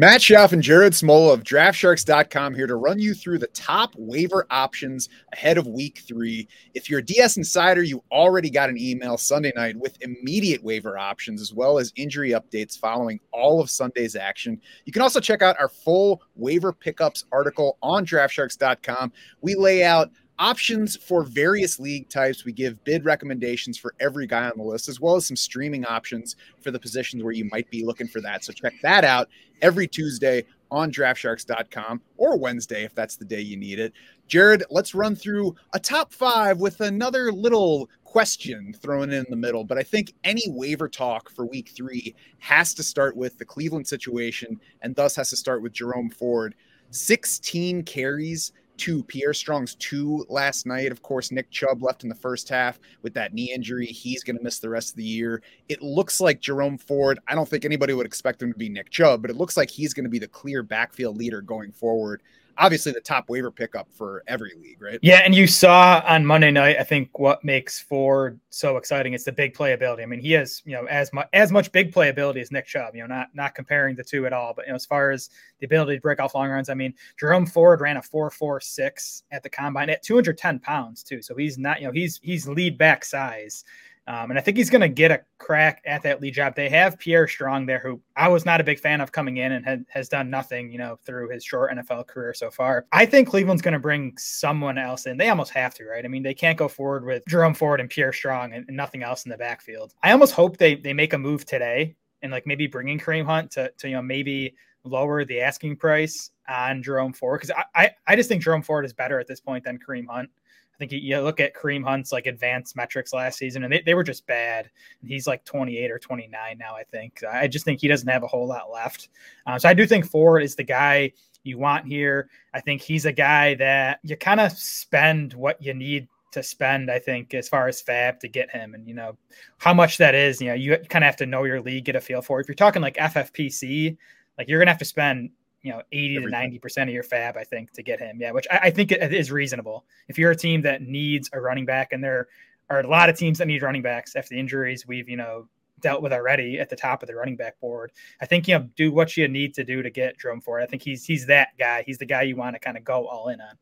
Matt Schauf and Jared Smola of DraftSharks.com here to run you through the top waiver options ahead of week three. If you're a DS Insider, you already got an email Sunday night with immediate waiver options as well as injury updates following all of Sunday's action. You can also check out our full waiver pickups article on DraftSharks.com. We lay out options for various league types. We give bid recommendations for every guy on the list, as well as some streaming options for the positions where you might be looking for that. So check that out every Tuesday on draftsharks.com or Wednesday if that's the day you need it. Jared, let's run through a top five with another little question thrown in the middle. But I think any waiver talk for week three has to start with the Cleveland situation and thus has to start with Jerome Ford. 16 carries two. Pierre Strong's two last night. Of course, Nick Chubb left in the first half with that knee injury. He's going to miss the rest of the year. It looks like Jerome Ford, I don't think anybody would expect him to be Nick Chubb, but it looks like he's going to be the clear backfield leader going forward obviously the top waiver pickup for every league, right? Yeah, and you saw on Monday night, I think what makes Ford so exciting is the big playability. I mean, he has you know as much as much big playability as Nick Chubb. You know, not not comparing the two at all, but you know, as far as the ability to break off long runs, I mean, Jerome Ford ran a four four six at the combine at 210 pounds too, so he's not you know he's he's lead back size. Um, and I think he's going to get a crack at that lead job. They have Pierre Strong there, who I was not a big fan of coming in and had, has done nothing, you know, through his short NFL career so far. I think Cleveland's going to bring someone else in. They almost have to, right? I mean, they can't go forward with Jerome Ford and Pierre Strong and, and nothing else in the backfield. I almost hope they they make a move today and like maybe bringing Kareem Hunt to, to you know maybe lower the asking price on Jerome Ford because I, I I just think Jerome Ford is better at this point than Kareem Hunt think you look at Kareem Hunt's like advanced metrics last season, and they, they were just bad. And he's like 28 or 29 now, I think. I just think he doesn't have a whole lot left. Um, so I do think Ford is the guy you want here. I think he's a guy that you kind of spend what you need to spend, I think, as far as FAAB to get him. And, you know, how much that is, you know, you kind of have to know your league, get a feel for. It. If you're talking like FFPC, like you're going to have to spend you know 80 Everything. to 90 percent of your FAAB i think to get him. Yeah which I, I, think is reasonable. If you're a team that needs a running back and there are a lot of teams that need running backs after the injuries we've you know dealt with already at the top of the running back board i think you know do what you need to do to get Jerome Ford. I think he's he's that guy. He's the guy you want to kind of go all in on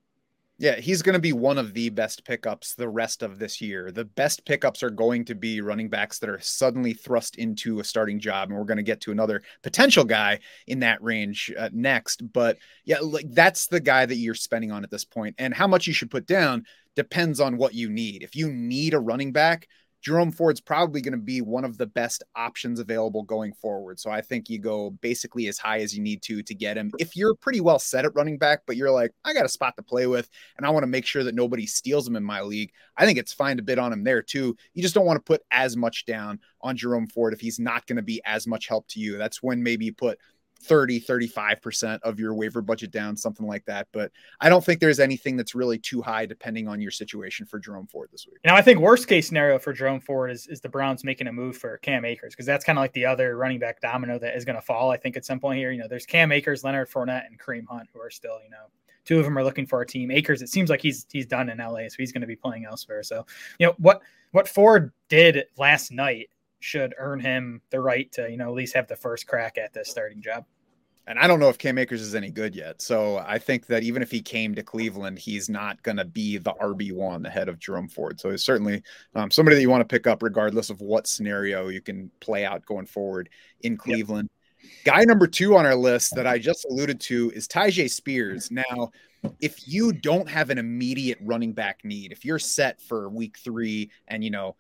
yeah, he's going to be one of the best pickups the rest of this year. The best pickups are going to be running backs that are suddenly thrust into a starting job. And we're going to get to another potential guy in that range uh, next. But yeah, like that's the guy that you're spending on at this point. And how much you should put down depends on what you need. If you need a running back, Jerome Ford's probably going to be one of the best options available going forward. So I think you go basically as high as you need to to get him. If you're pretty well set at running back, but you're like, I got a spot to play with and I want to make sure that nobody steals him in my league, I think it's fine to bid on him there too. You just don't want to put as much down on Jerome Ford if he's not going to be as much help to you. That's when maybe you put 30 35% of your waiver budget down something like that but i don't think there's anything that's really too high depending on your situation for jerome ford this week. Now i think worst case scenario for jerome ford is, is the browns making a move for cam akers because that's kind of like the other running back domino that is going to fall i think at some point here. You know there's cam akers leonard Fournette, and kareem hunt who are still you know two of them are looking for a team. Akers it seems like he's he's done in la so he's going to be playing elsewhere. So you know what what ford did last night should earn him the right to, you know, at least have the first crack at this starting job. And I don't know if Cam Akers is any good yet. So I think that even if he came to Cleveland, he's not going to be the RB1 ahead of Jerome Ford. So he's certainly um, somebody that you want to pick up regardless of what scenario you can play out going forward in Cleveland. Yep. Guy number two on our list that I just alluded to is Tyjae Spears. Now, if you don't have an immediate running back need, if you're set for week three and, you know,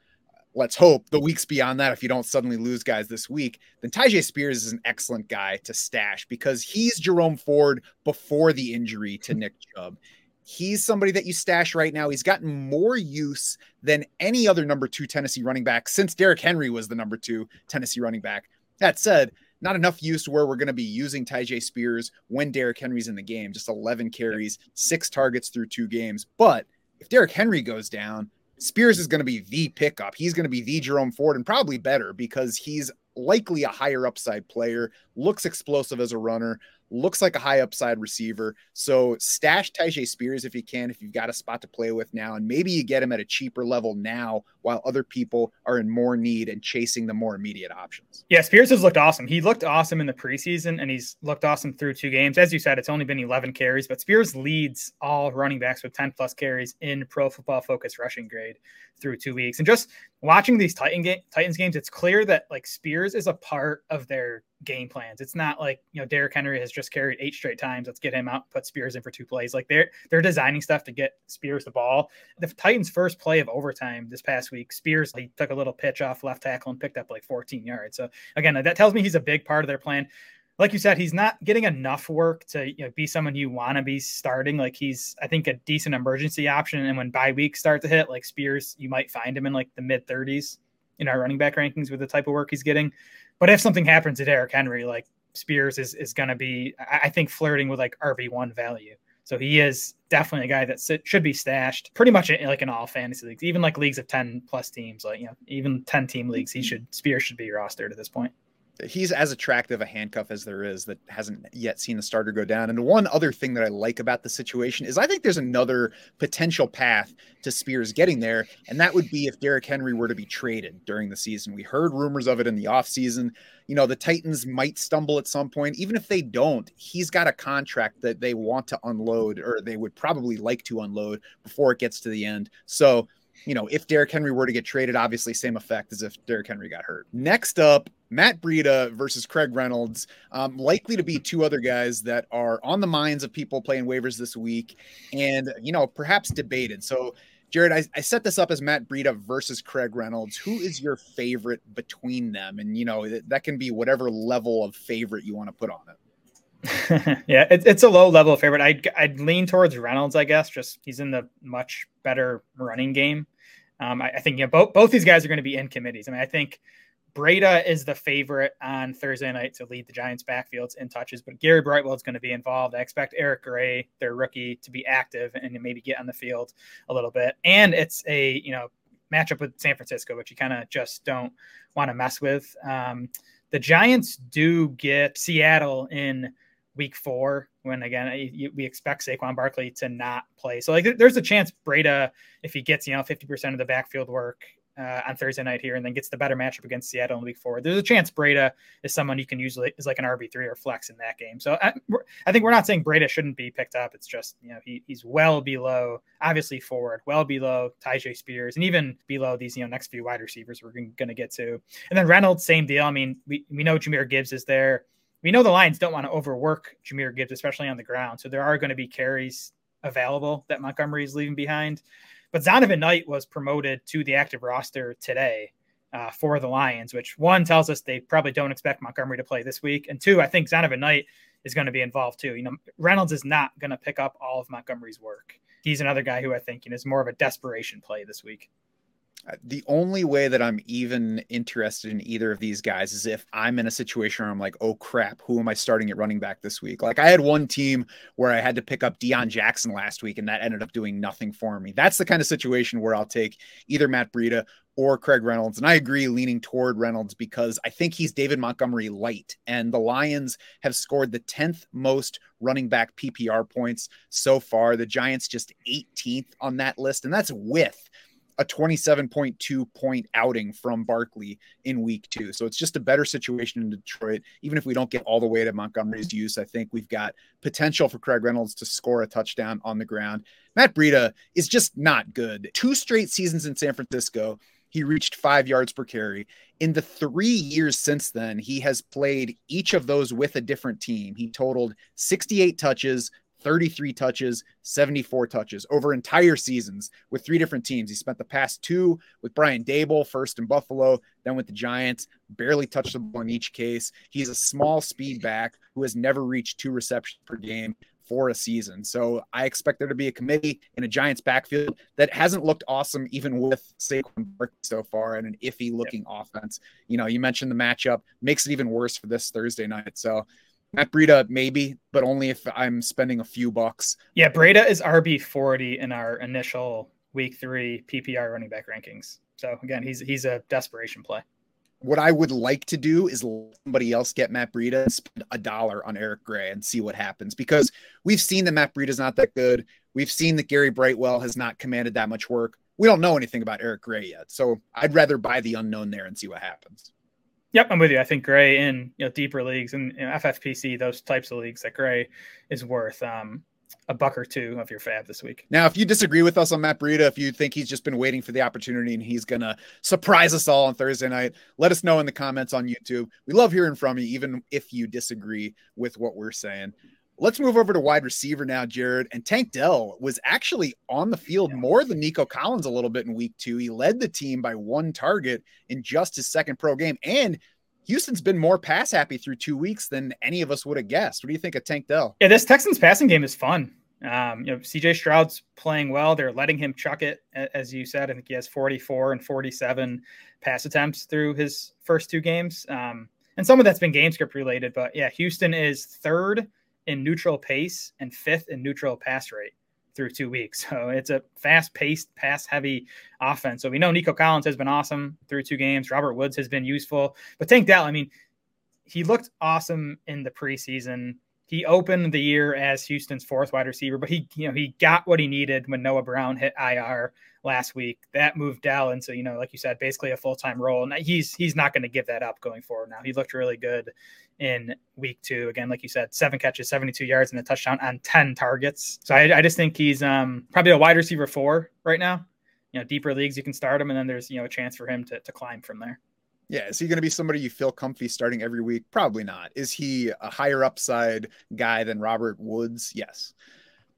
let's hope the weeks beyond that, if you don't suddenly lose guys this week, then Tyjae Spears is an excellent guy to stash because he's Jerome Ford before the injury to hmm. Nick Chubb. He's somebody that you stash right now. He's gotten more use than any other number two Tennessee running back since Derrick Henry was the number two Tennessee running back. That said, not enough use to where we're going to be using Tyjae Spears when Derrick Henry's in the game. Just 11 carries, six targets through two games. But if Derrick Henry goes down, Spears is going to be the pickup. He's going to be the Jerome Ford and probably better because he's likely a higher upside player, looks explosive as a runner, looks like a high upside receiver. So stash Tyjae Spears if you can, if you've got a spot to play with now, and maybe you get him at a cheaper level now while other people are in more need and chasing the more immediate options. Yeah, Spears has looked awesome. He looked awesome in the preseason and he's looked awesome through two games. As you said, it's only been 11 carries, but Spears leads all running backs with 10 plus carries in pro football focus rushing grade through two weeks. And just watching these Titan ga- Titans games, it's clear that like Spears is a part of their game plans. It's not like you know Derrick Henry has just carried eight straight times. Let's get him out, put Spears in for two plays. Like they're they're designing stuff to get Spears the ball. The Titans' first play of overtime this past week, Spears he took a little pitch off left tackle and picked up like 14 yards. So again, that tells me he's a big part of their plan like you said, he's not getting enough work to you know, be someone you want to be starting. Like he's, I think, a decent emergency option. And when bye weeks start to hit, like Spears, you might find him in like the mid 30s in our running back rankings with the type of work he's getting. But if something happens to Derrick Henry, like Spears is is going to be, I think, flirting with like RB one value. So he is definitely a guy that sit, should be stashed pretty much in, like in all fantasy leagues, even like leagues of 10 plus teams, like, you know, even 10 team leagues, he mm-hmm. should, Spears should be rostered at this point he's as attractive a handcuff as there is that hasn't yet seen the starter go down. And one other thing that I like about the situation is I think there's another potential path to Spears getting there, and that would be if Derrick Henry were to be traded during the season. We heard rumors of it in the offseason. You know, the Titans might stumble at some point. Even if they don't, he's got a contract that they want to unload, or they would probably like to unload before it gets to the end. So you know, if Derrick Henry were to get traded, obviously same effect as if Derrick Henry got hurt. Next up, Matt Breida versus Craig Reynolds. Um, likely to be two other guys that are on the minds of people playing waivers this week, and you know, perhaps debated. So, Jared, I, I set this up as Matt Breida versus Craig Reynolds. Who is your favorite between them? And you know, that, that can be whatever level of favorite you want to put on it. yeah, it, it's a low level of favorite. I'd, I'd lean towards Reynolds, I guess. Just he's in the much better running game. Um, I, I, think you know both both these guys are going to be in committees. I mean, I think Breida is the favorite on Thursday night to lead the Giants' backfields in touches, but Gary Brightwell is going to be involved. I expect Eric Gray, their rookie, to be active and maybe get on the field a little bit. And it's a you know matchup with San Francisco, which you kind of just don't want to mess with. Um, the Giants do get Seattle in week four when again we expect Saquon Barkley to not play. So like there's a chance Breida, if he gets you know 50% of the backfield work uh, on Thursday night here and then gets the better matchup against Seattle in the week four, there's a chance Breida is someone you can use is like an RB three or flex in that game. So I, I, think we're not saying Breida shouldn't be picked up. It's just you know he, he's well below obviously forward, well below Tyjae Spears, and even below these you know next few wide receivers we're going to get to. And then Reynolds, same deal. I mean we we know Jahmyr Gibbs is there we know the Lions don't want to overwork Jahmyr Gibbs, especially on the ground. So there are going to be carries available that Montgomery is leaving behind. But Zonovan Knight was promoted to the active roster today uh, for the Lions, which one tells us they probably don't expect Montgomery to play this week. And two, I think Zonovan Knight is going to be involved too. You know, Reynolds is not going to pick up all of Montgomery's work. He's another guy who I think you know, is more of a desperation play this week. Uh, the only way that I'm even interested in either of these guys is if I'm in a situation where I'm like, oh crap, who am I starting at running back this week? Like I had one team where I had to pick up Deon Jackson last week, and that ended up doing nothing for me. That's the kind of situation where I'll take either Matt Breida or Craig Reynolds. And I agree, leaning toward Reynolds because I think he's David Montgomery light. And the Lions have scored the 10th most running back PPR points so far. The Giants just 18th on that list. And that's with a 27.2 point outing from Barkley in week two. So it's just a better situation in Detroit. Even if we don't get all the way to Montgomery's use, I think we've got potential for Craig Reynolds to score a touchdown on the ground. Matt Breida is just not good. Two straight seasons in San Francisco. He reached five yards per carry. In the three years since then, he has played each of those with a different team. He totaled 68 touches, 33 touches, 74 touches over entire seasons with three different teams. He spent the past two with Brian Daboll, first in Buffalo, then with the Giants, barely touched the ball in each case. He's a small speed back who has never reached two receptions per game for a season. So I expect there to be a committee in a Giants backfield that hasn't looked awesome even with Saquon Barkley so far and an iffy looking offense. You know, you mentioned the matchup makes it even worse for this Thursday night. So Matt Breida, maybe, but only if I'm spending a few bucks. Yeah, Breida is RB forty in our initial week three PPR running back rankings. So again, he's he's a desperation play. What I would like to do is let somebody else get Matt Breida and spend a dollar on Eric Gray and see what happens because we've seen that Matt Breida is not that good. We've seen that Gary Brightwell has not commanded that much work we don't know anything about Eric Gray yet. So I'd rather buy the unknown there and see what happens. Yep, I'm with you. I think Gray in you know deeper leagues and you know, FFPC, those types of leagues, that Gray is worth um, a buck or two of your FAAB this week. Now, if you disagree with us on Matt Breida, if you think he's just been waiting for the opportunity and he's to surprise us all on Thursday night, let us know in the comments on YouTube. We love hearing from you, even if you disagree with what we're saying. Let's move over to wide receiver now, Jared. And Tank Dell was actually on the field more than Nico Collins a little bit in week two. He led the team by one target in just his second pro game. And Houston's been more pass happy through two weeks than any of us would have guessed. What do you think of Tank Dell? Yeah, this Texans passing game is fun. Um, you know, CJ Stroud's playing well. They're letting him chuck it, as you said. I think he has 44 and 47 pass attempts through his first two games. Um, and some of that's been game script related, but yeah, Houston is third in neutral pace and fifth in neutral pass rate through two weeks. So it's a fast paced, pass heavy offense. So we know Nico Collins has been awesome through two games. Robert Woods has been useful. But Tank Dell, I mean, he looked awesome in the preseason. He opened the year as Houston's fourth wide receiver, but he, you know, he got what he needed when Noah Brown hit IR last week. That moved Dell so you know, like you said, basically a full time role. And he's he's not going to give that up going forward. Now he looked really good in week two. Again, like you said, seven catches, 72 yards, and a touchdown on 10 targets. So I, I just think he's um, probably a wide receiver four right now. You know, deeper leagues, you can start him, and then there's, you know, a chance for him to, to climb from there. Yeah. Is he going to be somebody you feel comfy starting every week? Probably not. Is he a higher upside guy than Robert Woods? Yes.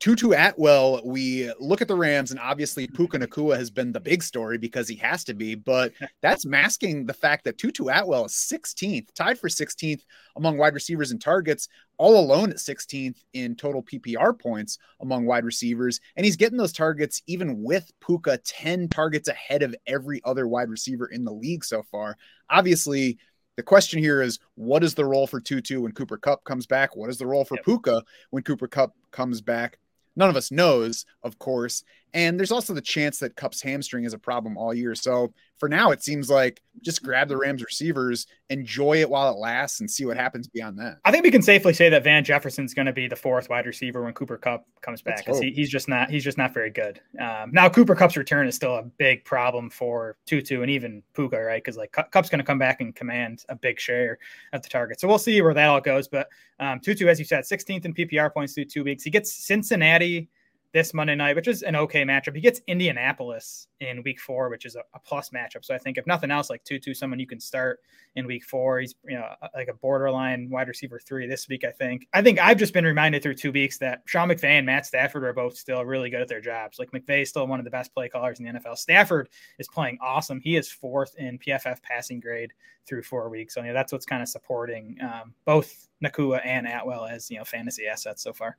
Tutu Atwell, we look at the Rams, and obviously Puka Nacua has been the big story because he has to be, but that's masking the fact that Tutu Atwell is 16th, tied for 16th among wide receivers and targets, all alone at 16th in total PPR points among wide receivers. And he's getting those targets even with Puka 10 targets ahead of every other wide receiver in the league so far. Obviously, the question here is what is the role for Tutu when Cooper Kupp comes back? What is the role for yep. Puka when Cooper Kupp comes back? None of us knows, of course. And there's also the chance that Kupp's hamstring is a problem all year. So for now, it seems like just grab the Rams receivers, enjoy it while it lasts, and see what happens beyond that. I think we can safely say that Van Jefferson's going to be the fourth wide receiver when Cooper Kupp comes back because he, he's just not he's just not very good. Um, now Cooper Kupp's return is still a big problem for Tutu and even Puka, right? Because like Kupp's going to come back and command a big share at the target. So we'll see where that all goes. But um, Tutu, as you said, 16th in PPR points through two weeks. He gets Cincinnati this Monday night, which is an okay matchup. He gets Indianapolis in week four, which is a, a plus matchup. So I think if nothing else, like Tutu, someone you can start in week four. He's you know like a borderline wide receiver three this week. I think. I think I've just been reminded through two weeks that Sean McVay and Matt Stafford are both still really good at their jobs. Like McVay is still one of the best play callers in the NFL. Stafford is playing awesome. He is fourth in PFF passing grade through four weeks. So that's what's kind of supporting um, both Nacua and Atwell as you know fantasy assets so far.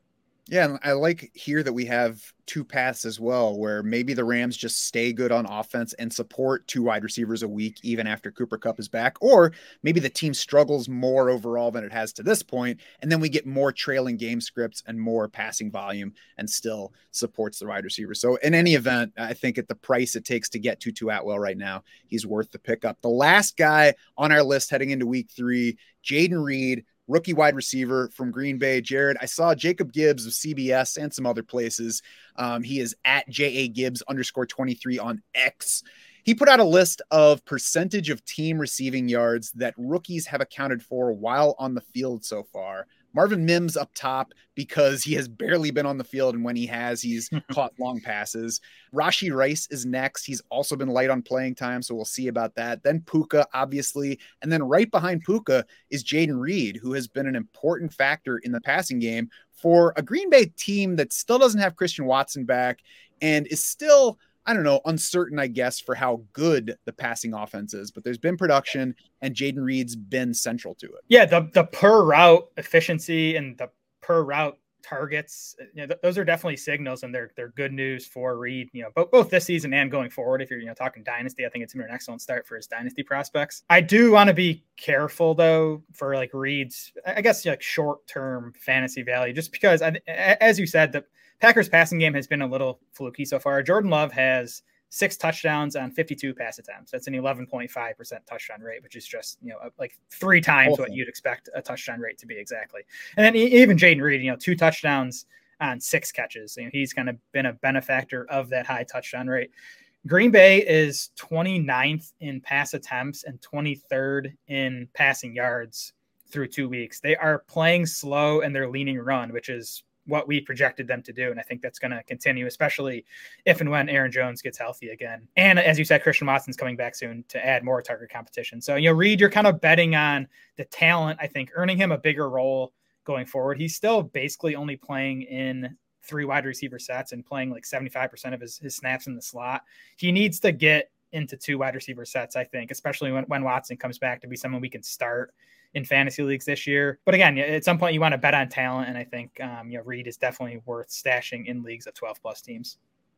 Yeah, and I like here that we have two paths as well, where maybe the Rams just stay good on offense and support two wide receivers a week, even after Cooper Kupp is back, or maybe the team struggles more overall than it has to this point, and then we get more trailing game scripts and more passing volume, and still supports the wide receiver. So, in any event, I think at the price it takes to get Tutu Atwell right now, he's worth the pickup. The last guy on our list heading into Week Three, Jayden Reed rookie wide receiver from Green Bay. Jared, I saw Jacob Gibbs of CBS and some other places. Um, he is at JA Gibbs underscore 23 on X. He put out a list of percentage of team receiving yards that rookies have accounted for while on the field so far. Marvin Mims up top because he has barely been on the field, and when he has, he's caught long passes. Rashee Rice is next. He's also been light on playing time, so we'll see about that. Then Puka, obviously, and then right behind Puka is Jayden Reed, who has been an important factor in the passing game for a Green Bay team that still doesn't have Christian Watson back and is still – I don't know, uncertain, I guess, for how good the passing offense is. But there's been production, and Jayden Reed's been central to it. Yeah, the the per route efficiency and the per route targets, uh, you know, th- those are definitely signals, and they're they're good news for Reed. You know, both both this season and going forward. If you're you know talking dynasty, I think it's been an excellent start for his dynasty prospects. I do want to be careful though for like Reed's, I guess like short term fantasy value, just because, I, as you said, the Packers passing game has been a little fluky so far. Jordan Love has six touchdowns on 52 pass attempts. That's an 11.5% touchdown rate, which is just, you know, like three times what you'd expect a touchdown rate to be exactly. And then even Jayden Reed, you know, two touchdowns on six catches. You know, he's kind of been a benefactor of that high touchdown rate. Green Bay is 29th in pass attempts and 23rd in passing yards through two weeks. They are playing slow and they're leaning run, which is what we projected them to do. And I think that's going to continue, especially if and when Aaron Jones gets healthy again. And as you said, Christian Watson's coming back soon to add more target competition. So, you know, Reed, you're kind of betting on the talent, I think, earning him a bigger role going forward. He's still basically only playing in three wide receiver sets and playing like 75% of his, his snaps in the slot. He needs to get into two wide receiver sets, I think, especially when, when Watson comes back to be someone we can start in fantasy leagues this year. But again, at some point you want to bet on talent, and I think um, you know Reed is definitely worth stashing in leagues of 12 plus teams.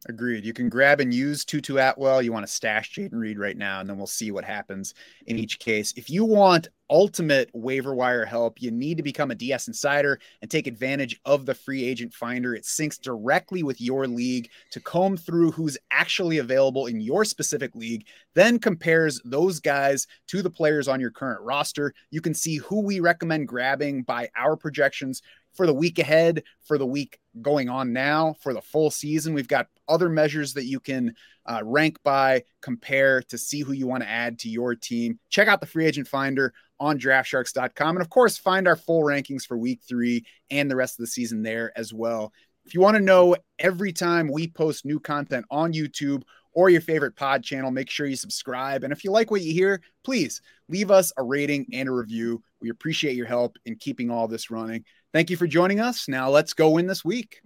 Agreed. You can grab and use Tutu Atwell. You want to stash Jayden Reed right now, and then we'll see what happens in each case. If you want ultimate waiver wire help, you need to become a DS Insider and take advantage of the free agent finder. It syncs directly with your league to comb through who's actually available in your specific league, then compares those guys to the players on your current roster. You can see who we recommend grabbing by our projections for the week ahead, for the week going on now, for the full season. We've got other measures that you can uh, rank by, compare to see who you want to add to your team. Check out the free agent finder on draftsharks.com. And of course, find our full rankings for week three and the rest of the season there as well. If you want to know every time we post new content on YouTube or your favorite pod channel, make sure you subscribe. And if you like what you hear, please leave us a rating and a review. We appreciate your help in keeping all this running. Thank you for joining us. Now let's go in this week.